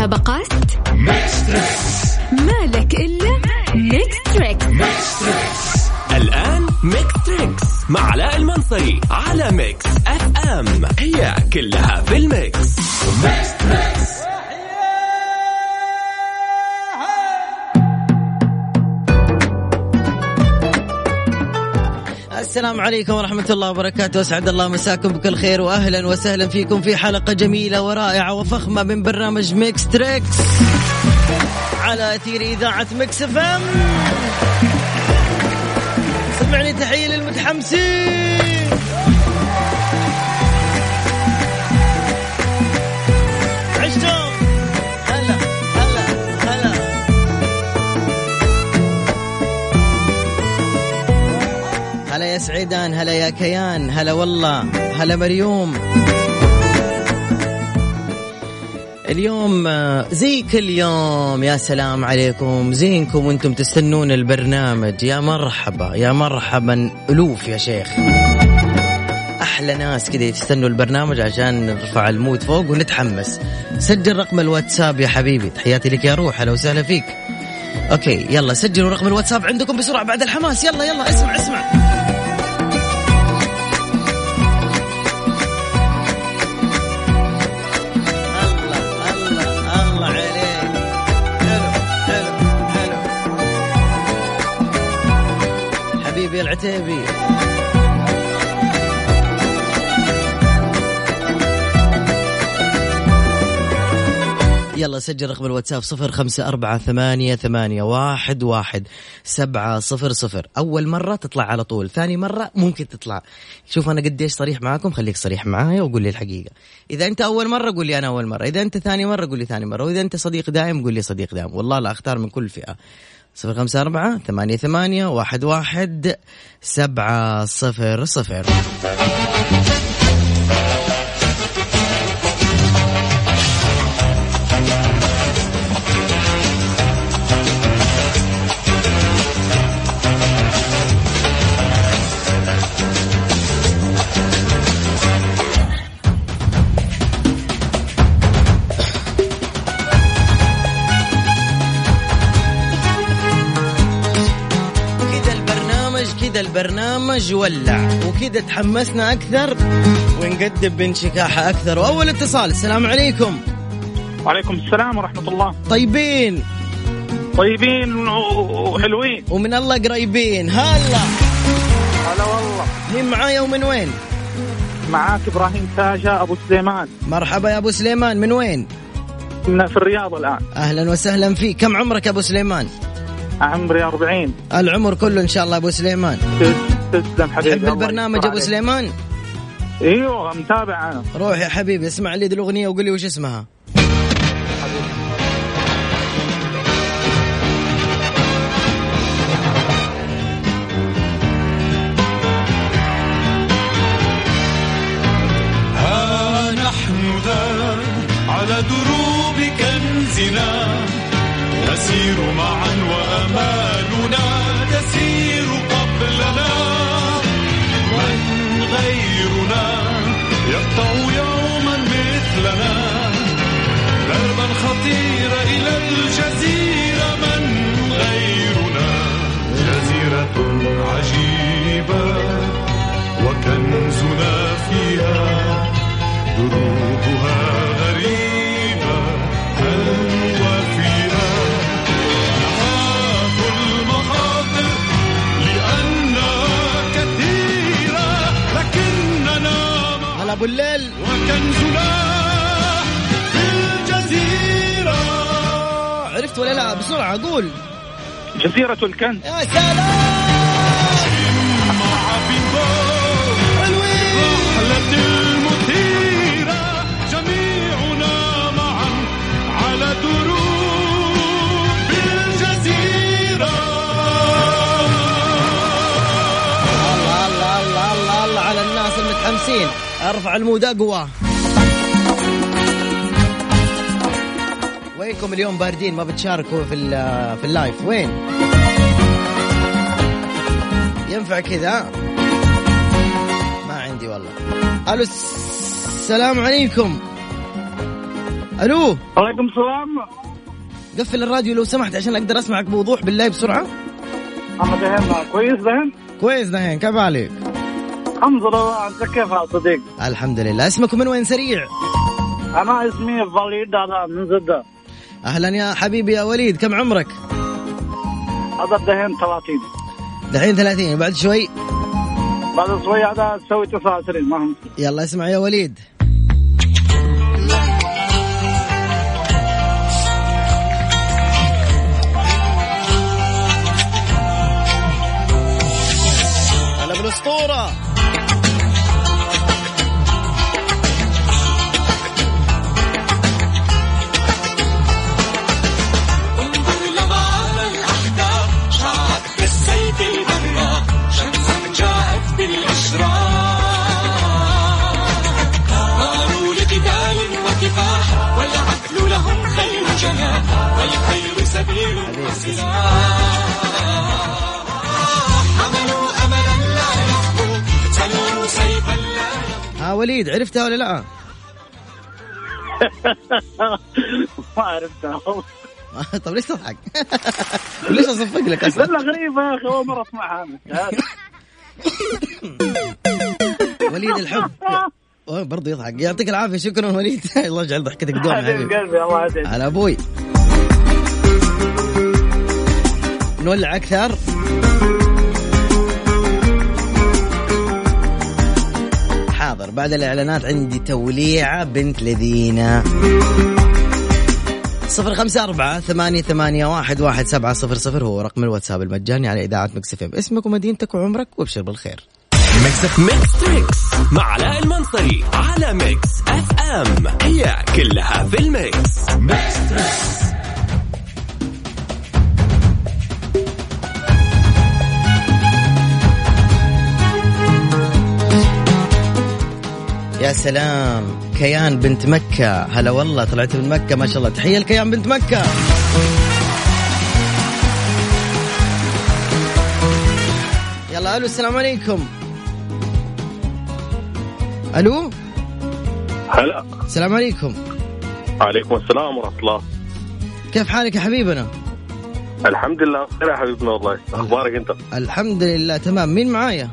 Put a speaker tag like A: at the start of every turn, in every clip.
A: المسابقات مالك إلا Mix Trix.
B: الآن Mix Trix مع علاء المنصري على Mix FM. هي كلها
C: السلام عليكم ورحمة الله وبركاته. أسعد الله مساكم بكل خير وأهلا وسهلا فيكم في حلقة جميلة ورائعة وفخمة من برنامج Mix Trix على أثير إذاعة Mix FM. سمعني تحية للمتحمسين. يا سعيدان هلا يا كيان هلا والله هلا مريوم. اليوم آه، زي كل يوم يا سلام عليكم. زينكم وأنتم تستنون البرنامج. يا مرحبا يا مرحبا ألوف يا شيخ. أحلى ناس كذا يستنوا البرنامج عشان نرفع ال mood فوق ونتحمس. سجل رقم الواتساب يا حبيبي. تحياتي لك يا روح أهلا وسهلا فيك. أوكي يلا سجلوا رقم الواتساب عندكم بسرعة بعد الحماس. يلا يلا اسمع اسمع. العتيبي يلا سجل رقم الواتساب صفر خمسة أربعة ثمانية, ثمانية واحد, واحد سبعة صفر صفر. أول مرة تطلع على طول ثاني مرة ممكن تطلع. شوف أنا قديش صريح معاكم خليك صريح معايا وقول لي الحقيقة. إذا أنت أول مرة قول لي أنا أول مرة إذا أنت ثاني مرة قول لي ثاني مرة وإذا أنت صديق دائم قول لي صديق دائم والله لا أختار من كل فئة. صفر خمسة أربعة ثمانية, ثمانية واحد, واحد سبعة صفر صفر. ولع وكذا تحمسنا أكثر ونقدم بانشكاحه أكثر. وأول اتصال السلام عليكم.
D: وعليكم السلام ورحمة الله.
C: طيبين.
D: طيبين وحلوين.
C: ومن الله قريبين. هلا
D: هلا والله.
C: مين معايا ومن وين؟
D: معاك إبراهيم تاجة أبو سليمان.
C: مرحبا يا أبو سليمان من وين؟
D: من في الرياض الآن.
C: أهلا وسهلا فيك. كم عمرك يا أبو سليمان؟
D: عمري 40
C: العمر كله إن شاء الله أبو سليمان.
D: تسلم حبيبي
C: تحب البرنامج
D: أبو.
C: سليمان؟
D: إيوه متابع أنا
C: روح يا حبيبي اسمع لي الأغنية وقول لي وش اسمها.
E: خطيرا إلى الجزيرة من غيرنا؟ جزيرة عجيبة وكنزنا فيها دروبها غريبة هل وفيها نخاف المخاطر لأنها كثيرة لكننا
C: هلا ابو الليل
E: وكنزنا
C: ولا لا؟ بسرعة قول.
D: جزيرة الكنز.
C: يا سلام!
E: مع بيبو رحلة المثيرة
C: وينكم اليوم باردين؟ ما بتشاركوا في في اللايف. وين؟ ينفع كذا؟ ما عندي والله. ألو السلام عليكم. ألو؟
D: عليكم السلام.
C: قفل الراديو لو سمحت عشان أقدر أسمعك بوضوح بالله بسرعة.
D: أنا دهن كويس دهن
C: كويس دحين كيف حالك؟
D: الحمد لله. أنت كيف يا صديق
C: الحمد لله. اسمك من وين؟ سريع.
D: أنا اسمي هذا من زده
C: أهلا يا حبيبي يا وليد كم عمرك؟
D: هذا دهن 30
C: دحين 30 بعد شوي؟
D: بعد شوي هذا تسوي 29 ما هم.
C: يلا اسمع يا وليد. ها وليد عرفتها ولا لا؟
D: ما عرفتها.
C: طب ليش تضحك؟ ليش أصفق لك أصلا؟
D: لا غريبة يا أخي أول مرة أسمعها
C: وليد الحب. برضه يضحك. يعطيك العافية شكرا وليد. الله يجعل ضحكتك دوم حبيبي.
D: قلبي الله
C: على أبوي. نولع أكثر. حاضر. بعد الإعلانات عندي توليعه بنت لذينة. صفر خمسة أربعة ثمانية ثمانية واحد واحد سبعة صفر صفر هو رقم الواتساب المجاني على إذاعة Mix FM اسمك ومدينتك وعمرك وابشر بالخير.
B: Mix Trix مع علاء المنصري على Mix FM. هي كلها في ال mix.
C: يا سلام. كيان بنت مكة. هلا والله طلعت من مكة ما شاء الله. تحية لكيان بنت مكة. يلا ألو السلام عليكم. ألو؟
F: هلا.
C: السلام عليكم.
F: عليكم السلام ورحمة الله.
C: كيف حالك يا حبيبنا؟
F: الحمد لله بخير يا حبيبنا والله. أخبارك أنت؟
C: الحمد لله تمام. مين معايا؟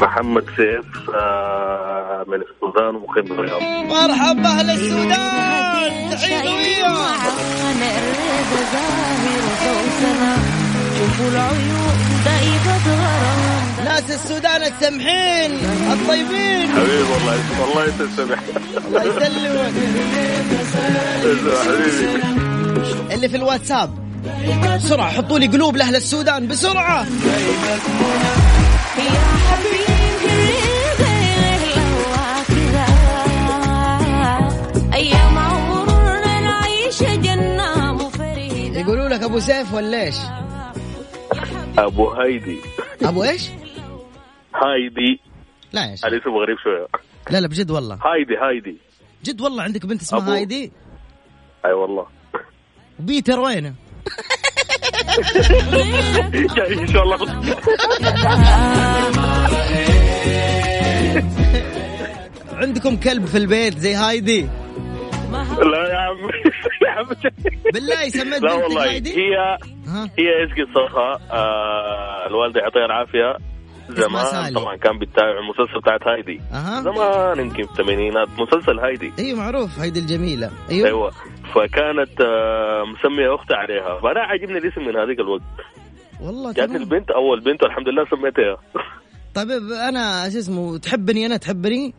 F: محمد سيف آه من السودان ومقيم بالرياض.
C: مرحبا أهل السودان. قوية ناس السودان السمحين الطيبين.
F: حبيبي والله والله أنت سمح
C: الله يسلمك.
F: حبيبي.
C: اللي في الواتساب. بسرعة حطوا لي قلوب لأهل السودان بسرعة.
A: أيام
C: أبو سيف ولا إيش؟
F: أبو هايدي
C: أبو إيش؟
F: هايدي
C: لا يا شيخ.
F: الاسم غريب شوية.
C: لا لا بجد والله.
F: هايدي هايدي
C: جد والله عندك بنت اسمها
F: أبو.
C: هايدي
F: أي والله.
C: وبيتر وينه
F: جاي إن شاء الله.
C: عندكم كلب في البيت زي هايدي
F: لا يا
C: بالله سميت
F: لا والله. هي هي إيش قصتها؟ آه الوالدة يعطيها
C: العافية.
F: زمان. طبعا كان بتتابع المسلسل بتاعت هايدي.
C: أها.
F: زمان يمكن في الثمانينات. مسلسل هايدي.
C: أيوه معروف. هايدي الجميلة. أيوه.
F: أيوه. فكانت آه مسمية اختها عليها. فأنا عاجبني الاسم من هذيك الوقت.
C: والله
F: جات
C: تمام.
F: البنت أول بنت والحمد لله سميتها.
C: طيب أنا شو اسمه تحبني أنا؟ تحبني؟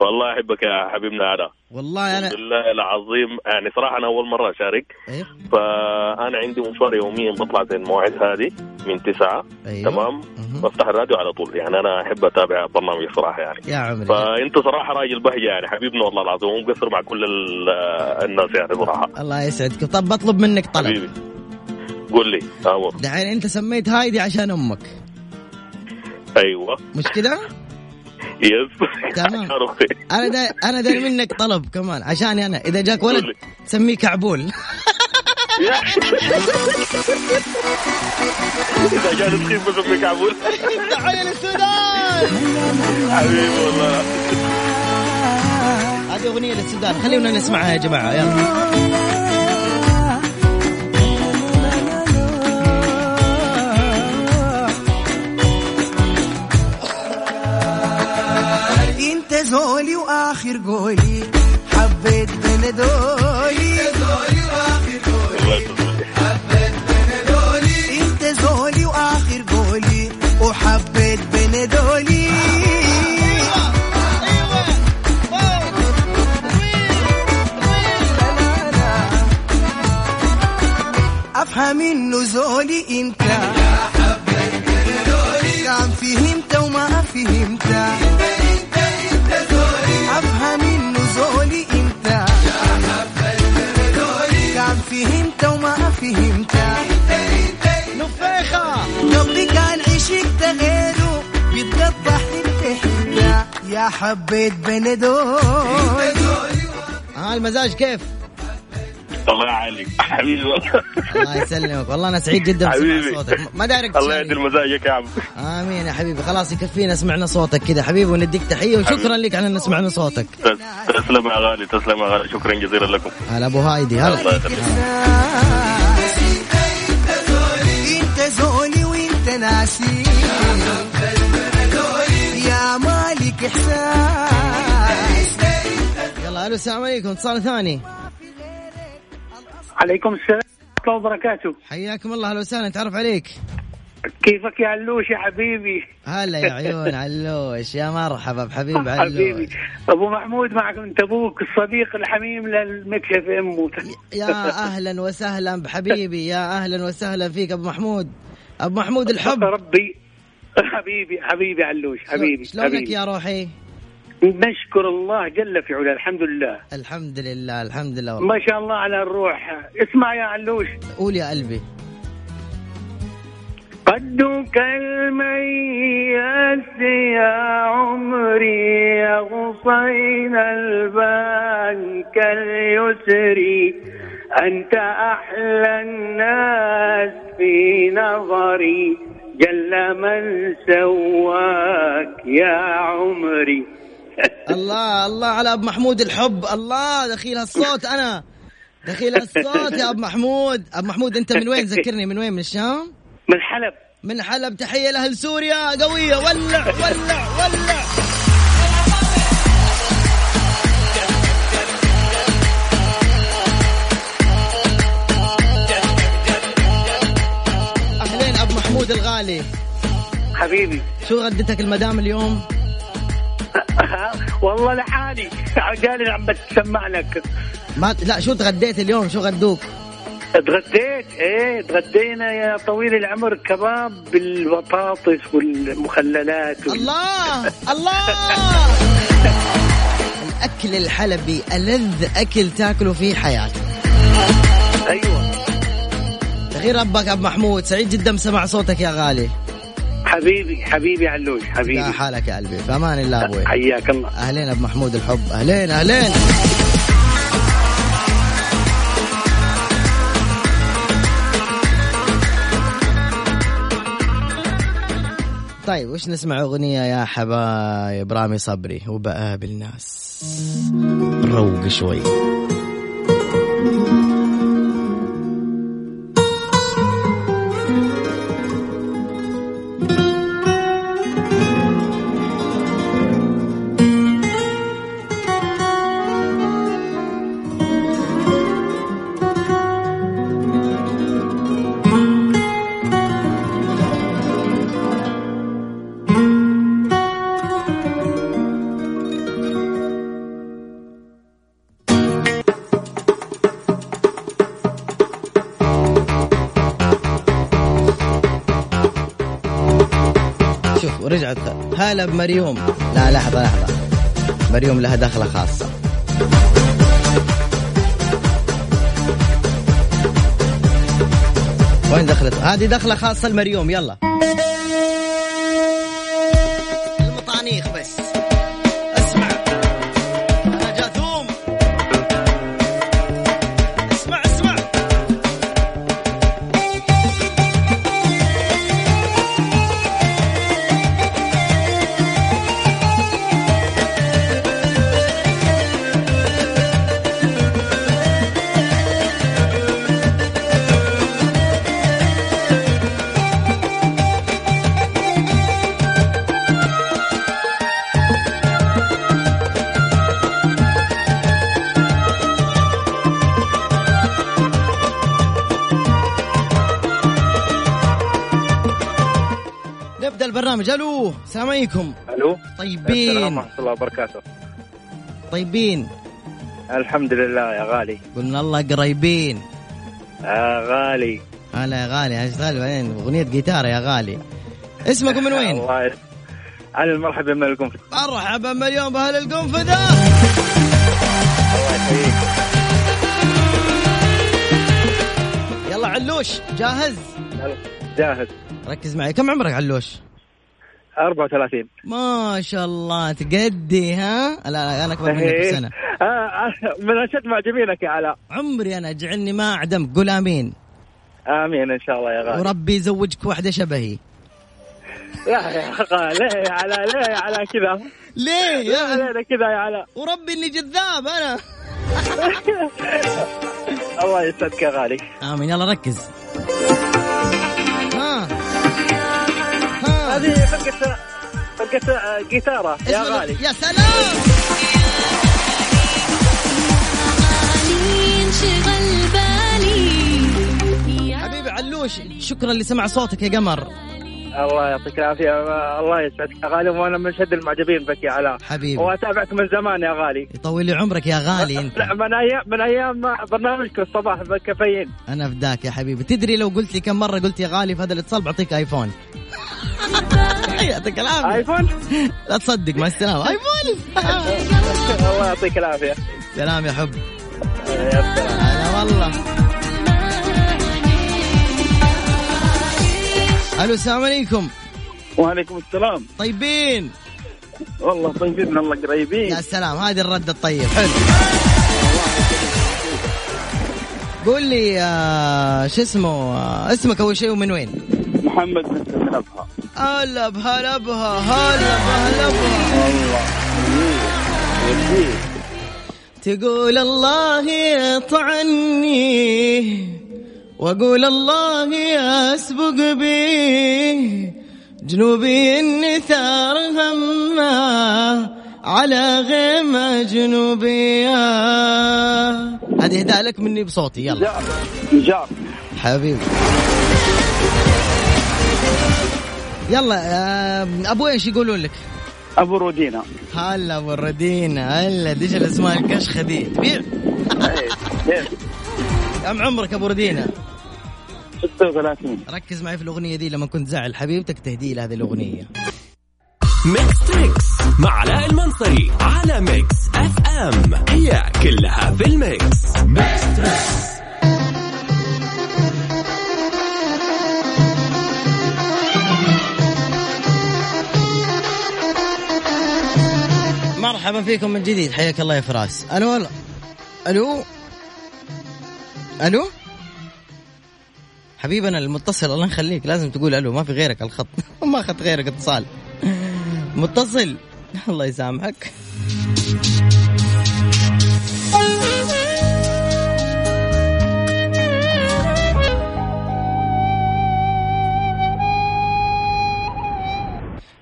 F: والله أحبك يا حبيبنا علاء
C: والله أنا
F: الحمد لله العظيم. يعني صراحة أنا أول مرة أشارك.
C: أيوه.
F: فأنا عندي مشوار يوميا بطلع زي المواعيد هذه من تسعة.
C: أيوه.
F: تمام. بفتح الراديو على طول. يعني أنا أحب أتابع برنامج صراحة يعني.
C: يا عمري.
F: فأنت صراحة راجل بهجة يعني. حبيبنا والله العظيم. ومقصر مع كل ال- الناس يعني صراحة.
C: الله يسعدك. طب بطلب منك طلب.
F: حبيبي. قول لي. أمر
C: دحين أنت سميت هايدي عشان أمك.
F: أيوه.
C: مش كده؟
F: يس.
C: تمام. أنا دا أنا داير منك طلب كمان عشاني أنا إذا جاك ولد سميه كعبول.
F: إذا جاء تخيف بسميك عبود
C: تحية للسودان
F: حبيبي والله.
C: هذه أغنية للسودان. خلينا نسمعها يا جماعة يلا.
G: انت زولي وآخر قولي. حبيت بندولي
F: الله يسلمك.
G: انت زولي وآخر وحبيت بندولي أفهم إنه زولي إنت. كان فهمت وما فهمت.
C: نفيخة.
G: قلبي كان عشقت غيره بيتقطع انت يا حبيت بندول
C: ها المزاج كيف؟
F: الله يعليك حبيبي والله.
C: الله يسلمك. والله أنا سعيد جدا بسمع
F: حبيبي.
C: صوتك. ما دارك
F: الله يهدي مزاجك يا عم.
C: آمين يا حبيبي. خلاص يكفينا سمعنا صوتك كذا حبيبي ونديك تحية وشكرا لك على إن سمعنا صوتك.
F: تسلم يا غالي تسلم يا غالي. شكرا جزيلا لكم.
C: هلا أبو هايدي.
F: الله
C: هلا
G: ناسي. يا مالك إحساس.
C: يلا ألو السلام عليكم. اتصال ثاني.
D: عليكم السلام ورحمة الله وبركاته.
C: حياكم الله. أهلا وسهلا. نتعرف عليك.
D: كيفك يا علوش يا حبيبي؟
C: هلا يا عيون علوش. يا مرحبا بحبيب
D: حبيبي
C: علوش.
D: أبو محمود معك انت أبوك الصديق الحميم لل Mix FM.
C: يا أهلا وسهلا بحبيبي. يا أهلا وسهلا فيك أبو محمود. أبو محمود الحب.
D: ربي. حبيبي حبيبي علوش حبيبي
C: شلونك
D: حبيبي.
C: يا روحي؟
D: نشكر الله جل في علاه الحمد لله.
C: الحمد لله الحمد لله. والله
D: ما شاء الله على الروح. اسمع يا علوش.
C: قول يا قلبي.
D: قدك المياس يا عمري يغصين البان كاليسر أنت أحلى الناس في نظري جل من سواك يا عمري.
C: الله الله على أبو محمود الحب. الله دخيل الصوت أنا. دخيل الصوت يا أبو محمود. أبو محمود أنت من وين؟ ذكرني من وين؟ من الشام؟
D: من حلب.
C: من حلب. تحية لأهل سوريا. قوية. ولع ولع ولع. الغالي
D: حبيبي.
C: شو غدتك المدام اليوم؟
D: والله لحالي. عجالي عم بتسمع لك
C: ما لا شو تغديت اليوم؟ شو غدوك؟
D: تغديت؟ إيه تغدينا يا طويل العمر كباب بالبطاطس والمخللات وال...
C: الله! الله! الأكل الحلبي ألذ أكل تاكله في حياتك. تغير ربك أبو محمود. سعيد جدا بسمع صوتك يا غالي.
D: حبيبي حبيبي علوش
C: لا
D: حبيبي
C: حالك يا قلبي. في أمان الله أبوي.
D: حياك الله.
C: أهلين أبو محمود الحب. أهلين أهلين. طيب وش نسمع أغنية يا حبايب؟ رامي صبري وبقابل ناس. روق شوي. هلا بمريوم. لا لحظة لحظة. مريوم لها دخلة خاصة. وين دخلت؟ هذه دخلة خاصة لمريوم يلا. السلام عليكم.
D: ألو؟
C: طيبين.
D: ورحمة الله وبركاته.
C: طيبين.
D: الحمد لله يا غالي.
C: قلنا الله قريبين.
D: يا غالي.
C: هلا يا غالي إيش غالي. بعدين أغنية جيتار يا غالي. اسمكم من وين؟
D: الله يس- على المرحبا من القنفذ
C: مرحبا مليون بأهل القنفذه
D: الله يحييك.
C: يلا علوش جاهز؟
D: جاهز.
C: ركز معي. كم عمرك علوش؟
D: 34
C: ما شاء الله تقدي ها؟ لا لا أنا اكبر منك بسنه
D: من أشد معجبينك يا علاء.
C: عمري أنا اجعلني ما اعدمك قول آمين.
D: آمين إن شاء الله يا غالي.
C: وربي يزوجك واحدة شبهي.
D: لا يا غالي ليه يا علاء؟ ليه يا علاء كذا؟
C: ليه يا
D: علينا كذا يا علاء.
C: وربي إني جذاب أنا.
D: الله يسعدك يا غالي.
C: آمين يلا ركز.
D: هذه فرقة فرقة آه، جيتارة. يا غالي.
C: يا سلام. حبيبي علوش شكرا لسمع صوتك يا قمر.
D: الله يعطيك العافية. الله يسعدك يا غالي. وأنا من شد المعجبين بك يا علاء.
C: حبيبي.
D: وأتابعك من زمان يا غالي.
C: يطول لي عمرك يا غالي أنت.
D: لا من أيام من أيام برنامجك الصباح بالكافيين.
C: أنا فداك يا حبيبي. تدري لو قلت لي كم مرة قلت يا غالي في هذا الاتصال بعطيك آيفون. يعطيك العافية.
D: آيفون؟
C: لا تصدق مع السلامة. آيفون!
D: الله يعطيك العافية.
C: سلام يا حب.
D: يا سلام
C: هلا والله. ألو السلام عليكم.
D: وعليكم السلام.
C: طيبين.
D: والله طيبين الله قريبين.
C: يا سلام هذه الرد الطيب حلو. قول لي آه شو اسمه آه اسمك أول شيء ومن وين؟
D: محمد من ابها
C: هلا بهلا بها هلا بهلا بها. تقول الله يطعني وأقول الله يسبق بي. جنوبي النثار همة على غيمة جنوبية هذه هداء لك مني بصوتي يلا.
D: جار
C: حبيبي. يلا أبو إيش يقولون لك؟
D: أبو رودينا.
C: هلا أبو الردين هلا ديش الأسماء الكشخه دي تبيع كم عمرك أبو ردينا
D: 36
C: ركز معي في الأغنية دي لما كنت زعل. حبيبتك تهدي لي هذه الأغنية.
B: Mix Trix مع علاء المنصري على Mix FM. هي كلها في ال mix. Mix Trix
C: مرحبا فيكم من جديد حياك الله يا فراس. ألو ألو. ألو؟ ألو؟ حبيبنا المتصل الله يخليك لازم تقول ألو ما في غيرك الخط. ما أخذت غيرك اتصال. متصل الله يسامحك.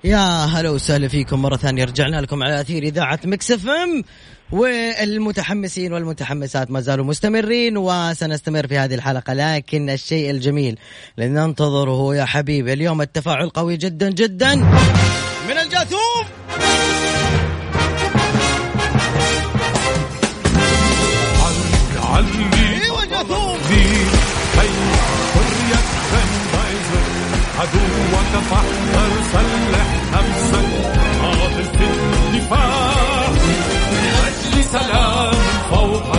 C: يا هلا وسهلا فيكم مرة ثانية. رجعنا لكم على أثير إذاعة Mix FM. والمتحمسين والمتحمسات ما زالوا مستمرين وسنستمر في هذه الحلقة لكن الشيء الجميل اللي ننتظره يا حبيبي اليوم التفاعل قوي جدا جدا. من الجاثوم!
E: علي
C: جاثوم.
E: دين هي حرية بنبايزر عدوك فاحذر سلح. سلام فوق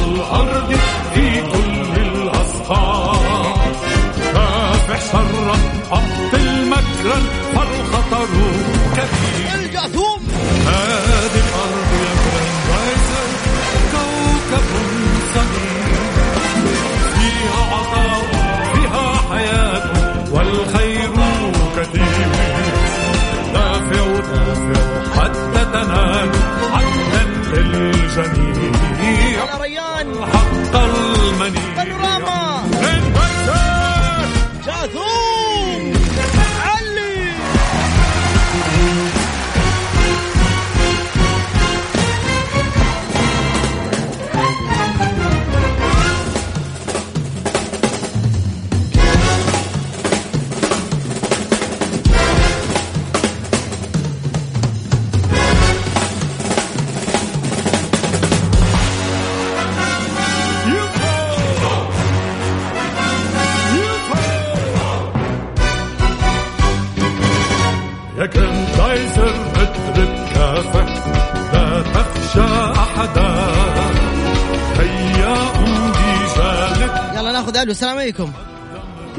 C: ألو السلام عليكم.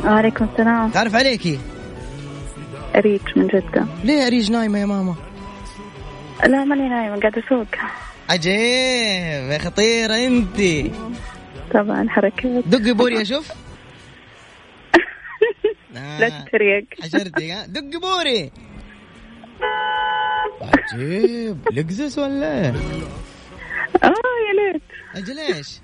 H: وعليكم السلام.
C: تعرف عليكي
H: أريج من جدة.
C: ليه أريج نايمة يا ماما؟
H: لا ماني نايمة قاعدة أسوق.
C: عجيب يا خطيرة أنت.
H: طبعا حركات.
C: دقي بوري أشوف.
H: لا تتريق
C: حشرتي ها؟ دقي بوري. عجيب لقزس ولا؟ إيه؟
H: آه يا ليت.
C: أجل إيش؟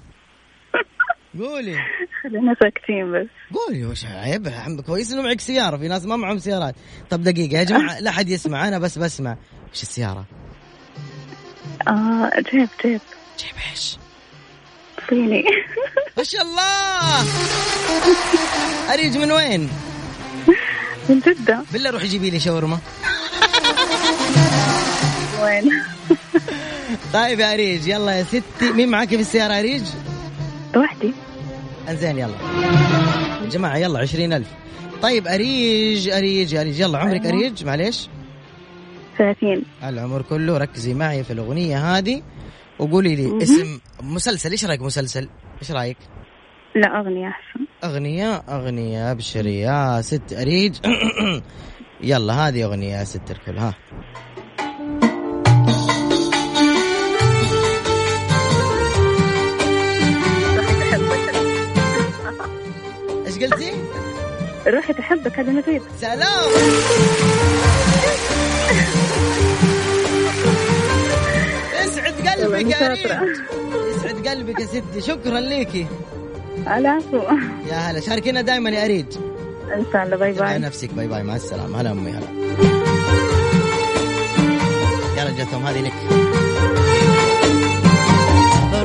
C: قولي.
H: خلينا ساكتين بس.
C: قولي وش عيب كويس إنه معك سيارة في ناس ما معهم سيارات. طب دقيقة يا جماعة لا حد يسمع أنا بس بسمع. وش السيارة؟
H: آه جيب جيب.
C: جيب إيش؟
H: صيني.
C: ما شاء الله. أريج من وين؟
H: من جدة.
C: بالله روحي جيبي لي شاورما.
H: وين؟
C: طيب يا أريج يلا يا ستي. مين معاكي في السيارة أريج؟
H: لوحدي.
C: انزين يلا. يا جماعة يلا عشرين ألف. طيب أريج أريج أريج. يلا عمرك
H: أيوة.
C: أريج؟ معليش.
H: ثلاثين.
C: العمر كله ركزي معي في الأغنية هذه وقولي لي اسم مسلسل. إيش رأيك مسلسل؟ إيش رأيك؟
H: لا أغنية أحسن.
C: أغنية أغنية ابشري يا ست أريج. يلا هذه أغنية يا ست الكل ها. إيش قلتي؟
H: روحي تحبك هذا مزيد
C: سلام. يسعد قلبك يا. ريت. يسعد قلبك يا ستي. شكرا ليكي.
H: العفو
C: يا هلا. شاركينا دائما يا اريج
H: إن شاء الله. باي
C: على
H: باي.
C: نفسك. باي باي. مع السلامة. هلا أمي هلا. يلا جاتهم هذه لك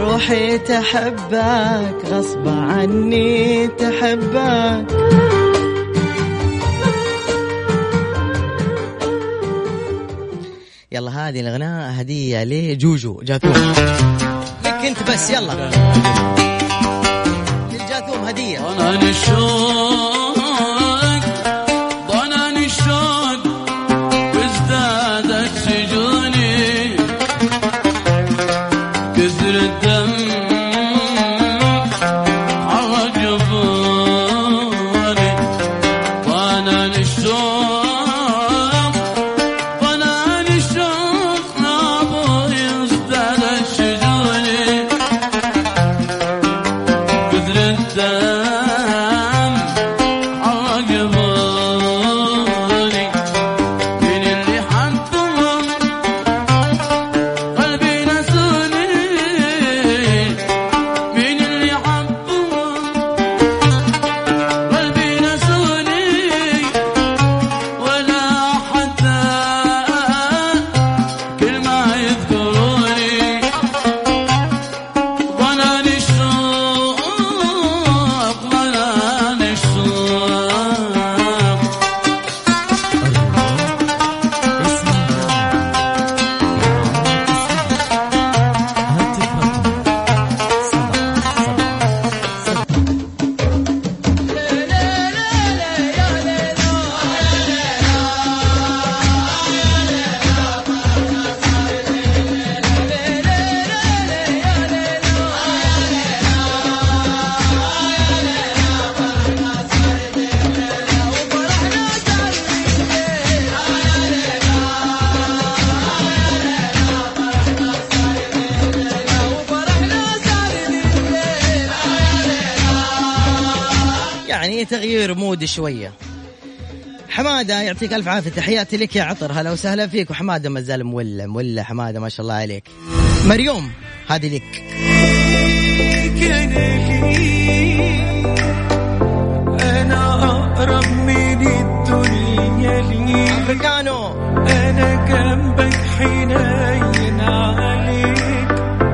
C: روحي تحبك غصب عني تحبك. يلا هذه الغناء هدية لجوجو جاثوم لك أنت بس يلا. للجاثوم هدية.
I: ضنان الشوق
C: تغيير mood شوية. حمادة يعطيك ألف عافية. تحياتي لك يا عطر. هلا وسهلا فيك. وحمادة ما زال مولع مولع حمادة ما شاء الله عليك. مريوم هذه لك.
G: أنا اقرب من الدنيا لي.
C: افريكانو أنا جنبك حنان